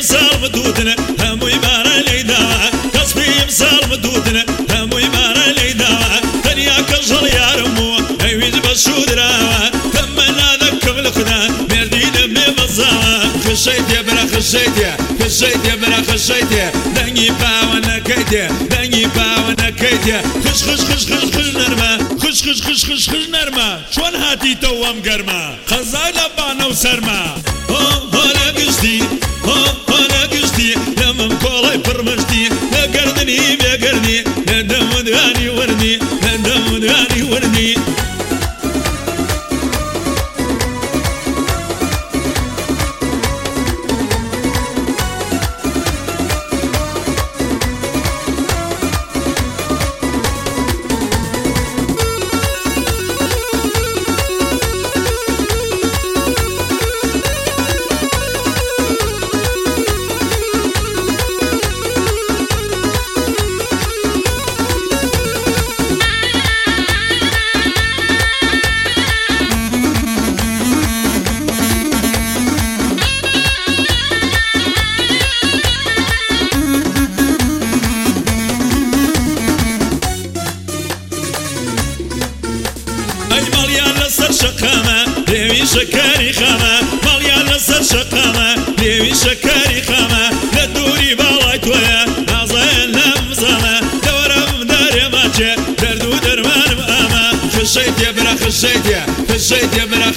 امسال مدودنا همو يبارا ليدا. كسبي امسال مدودنا همو يبارا ليدا. دنيا كجل يا رمو ايويز بشودرا. تمنا ذكم الخنا مردين بمزا خشيت يا برا خشيت يا خشيت يا برا خشيت يا. دني باوانا كيتيا دني باوانا كيتيا خش خش خش خش خش نرمى خش نرمى. شون هاتي توام قرما خزاي لبانا وسرما هو هو هو ليوي شكاري خامة مليان لسر شقامة ليوي شكاري خامة لدوري بالاي تويا نازين لمزامة دورم داري ماجي دردو درمان ماما خشيت يا برا خشيت يا خشيت يا برا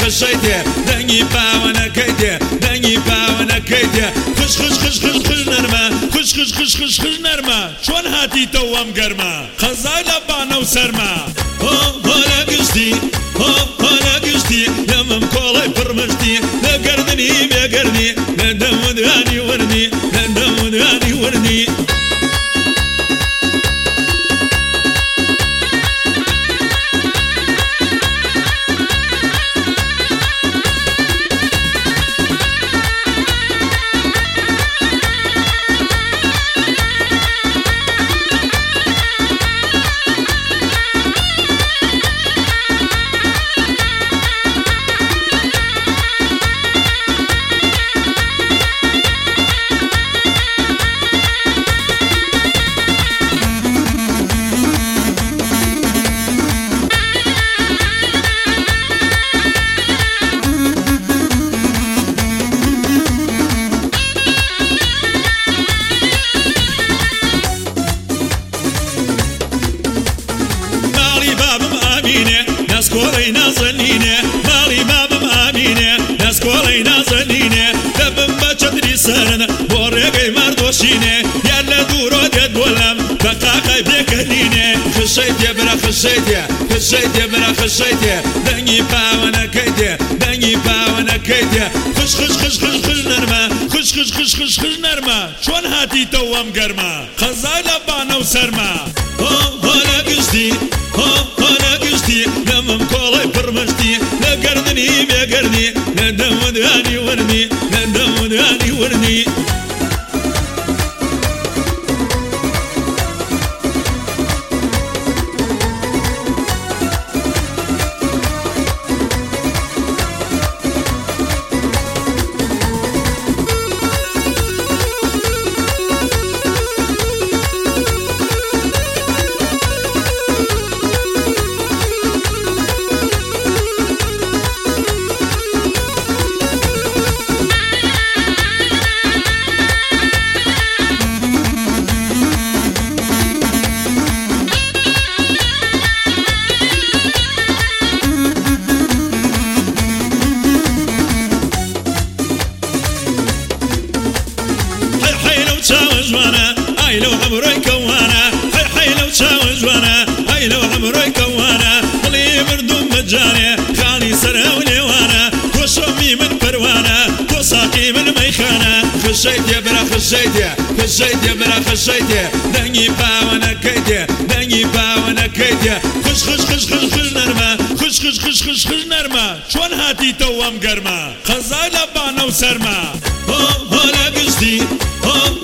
دني باوانا كيت يا دني باوانا كيت يا خش خش خش خش خش نرمى خش خش خش خش خش نرمى شون هاتي توام قرما خزاي لبانا وسرما هو هو لا قصدي هو هو لا قصدي لما مكولاي فرمشتي لا قردني يا قردني لا دم وداني نازەنینێ ماڵی بابم ئامینێ دەستکۆڵی نازەنینێ دەبم بە چەندری سەرە بۆ ڕێگەی مردۆشینێ یان لە دوورۆ دێت بۆلم بە قاقای بێکەنینێ خشەی دێ برە خشەی دێ خشەی دێ برە خشەی دێ. دەنگی پاوەەکەی دێ دەنگی پاوەەکەی دێ. خش خش خش خش خش نەرمە خش خش خش خش خش نەرمە. چۆن هاتی تەوام گەرمە؟ قەزای لە بانە و سەرمە. هۆ هۆ لە گشتی هۆ خەشەیتێ خەشەیتێ برا خەشەیتێ دەنگی پاوەەکەیتێ دەنگی پاوەەکەیتێ خش خش خش خش خش نەرمە خش خش خش خش خش نەرمە چۆن هاتی تە وام گەرمە خەزای لە بانە و سەرمە هۆرە گشتی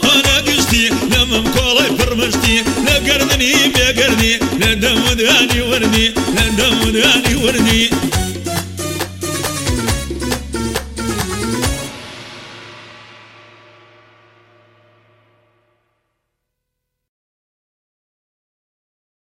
هۆرە گشتی لەمم کۆڵی پڕمشتی لەگەردنی بێگەردی لە دەمودانی وردی. لە دەمودانی